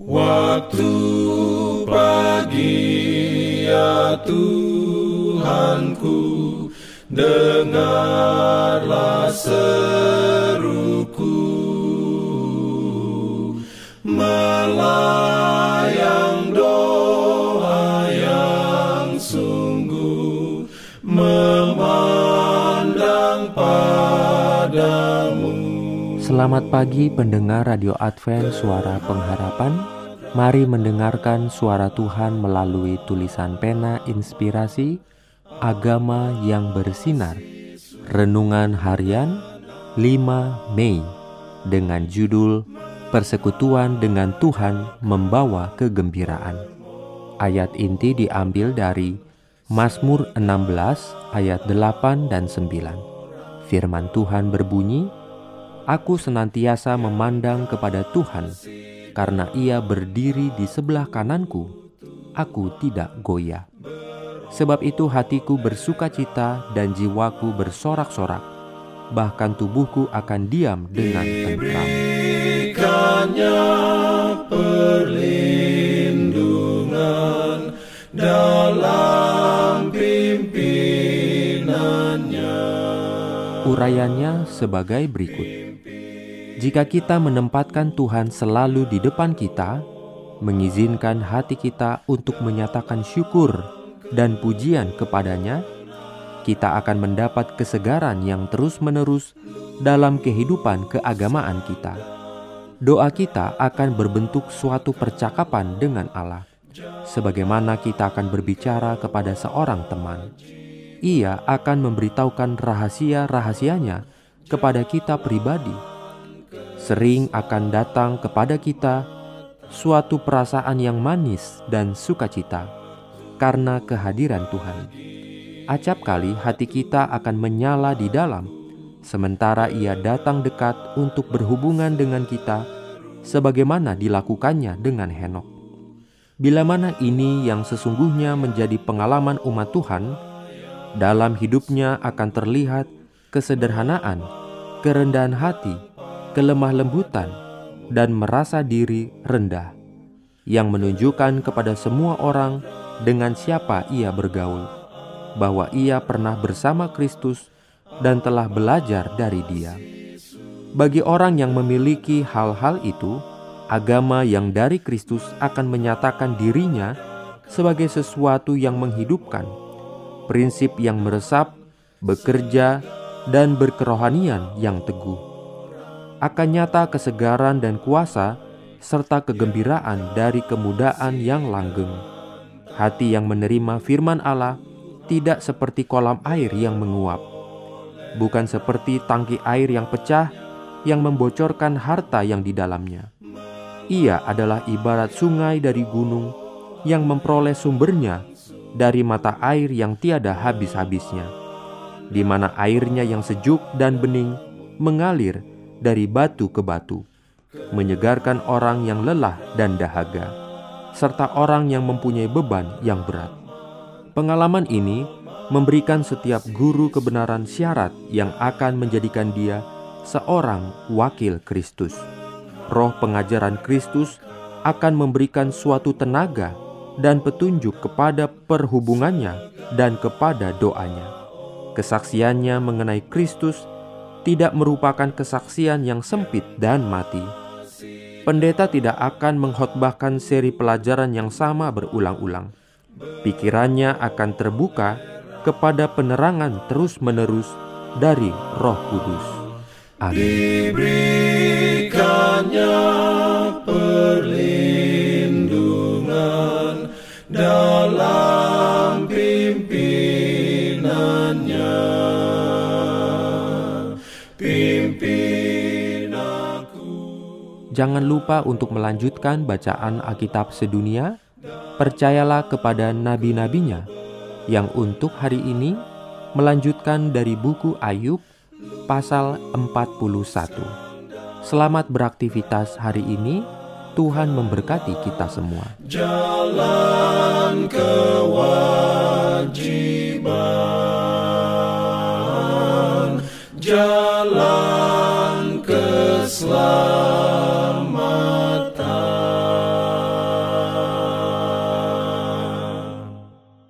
Waktu pagi ya Tuhanku Dengarlah seruku. Melayang Selamat pagi pendengar Radio Advent Suara Pengharapan. Mari mendengarkan suara Tuhan melalui tulisan pena inspirasi Agama yang bersinar. Renungan harian 5 Mei Dengan judul Persekutuan dengan Tuhan membawa kegembiraan. Ayat inti diambil dari Mazmur 16 ayat 8 dan 9 Firman Tuhan berbunyi, Aku senantiasa memandang kepada Tuhan, karena Ia berdiri di sebelah kananku. Aku tidak goyah. Sebab itu hatiku bersuka cita dan jiwaku bersorak-sorak, bahkan tubuhku akan diam dengan tentram. perlindungan dalam pimpinannya. Urayanya sebagai berikut. Jika kita menempatkan Tuhan selalu di depan kita, mengizinkan hati kita untuk menyatakan syukur dan pujian kepadanya, kita akan mendapat kesegaran yang terus-menerus dalam kehidupan keagamaan kita. Doa kita akan berbentuk suatu percakapan dengan Allah, sebagaimana kita akan berbicara kepada seorang teman. Ia akan memberitahukan rahasia-rahasianya kepada kita pribadi sering akan datang kepada kita suatu perasaan yang manis dan sukacita karena kehadiran Tuhan. Acap kali hati kita akan menyala di dalam, sementara Ia datang dekat untuk berhubungan dengan kita, sebagaimana dilakukannya dengan Henok. Bila mana ini yang sesungguhnya menjadi pengalaman umat Tuhan, dalam hidupnya akan terlihat kesederhanaan, kerendahan hati, kelemah lembutan, dan merasa diri rendah, yang menunjukkan kepada semua orang dengan siapa ia bergaul, bahwa ia pernah bersama Kristus dan telah belajar dari Dia. Bagi orang yang memiliki hal-hal itu, agama yang dari Kristus akan menyatakan dirinya sebagai sesuatu yang menghidupkan, prinsip yang meresap, bekerja, dan berkerohanian yang teguh akan nyata kesegaran dan kuasa serta kegembiraan dari kemudaan yang langgeng. Hati yang menerima firman Allah tidak seperti kolam air yang menguap, bukan seperti tangki air yang pecah yang membocorkan harta yang di dalamnya. Ia adalah ibarat sungai dari gunung yang memperoleh sumbernya dari mata air yang tiada habis-habisnya, di mana airnya yang sejuk dan bening mengalir dari batu ke batu, menyegarkan orang yang lelah dan dahaga, serta orang yang mempunyai beban yang berat. Pengalaman ini memberikan setiap guru kebenaran syarat yang akan menjadikan dia seorang wakil Kristus. Roh pengajaran Kristus akan memberikan suatu tenaga dan petunjuk kepada perhubungannya dan kepada doanya. Kesaksiannya mengenai Kristus tidak merupakan kesaksian yang sempit dan mati. Pendeta tidak akan menghotbahkan seri pelajaran yang sama berulang-ulang. Pikirannya akan terbuka kepada penerangan terus-menerus dari Roh Kudus. Amin. Perlindungan dalam Jangan lupa untuk melanjutkan bacaan Alkitab sedunia. Percayalah kepada nabi-nabinya yang untuk hari ini melanjutkan dari buku Ayub pasal 41. Selamat beraktivitas hari ini. Tuhan memberkati kita semua. Jalan kewajiban, jalan keselamatan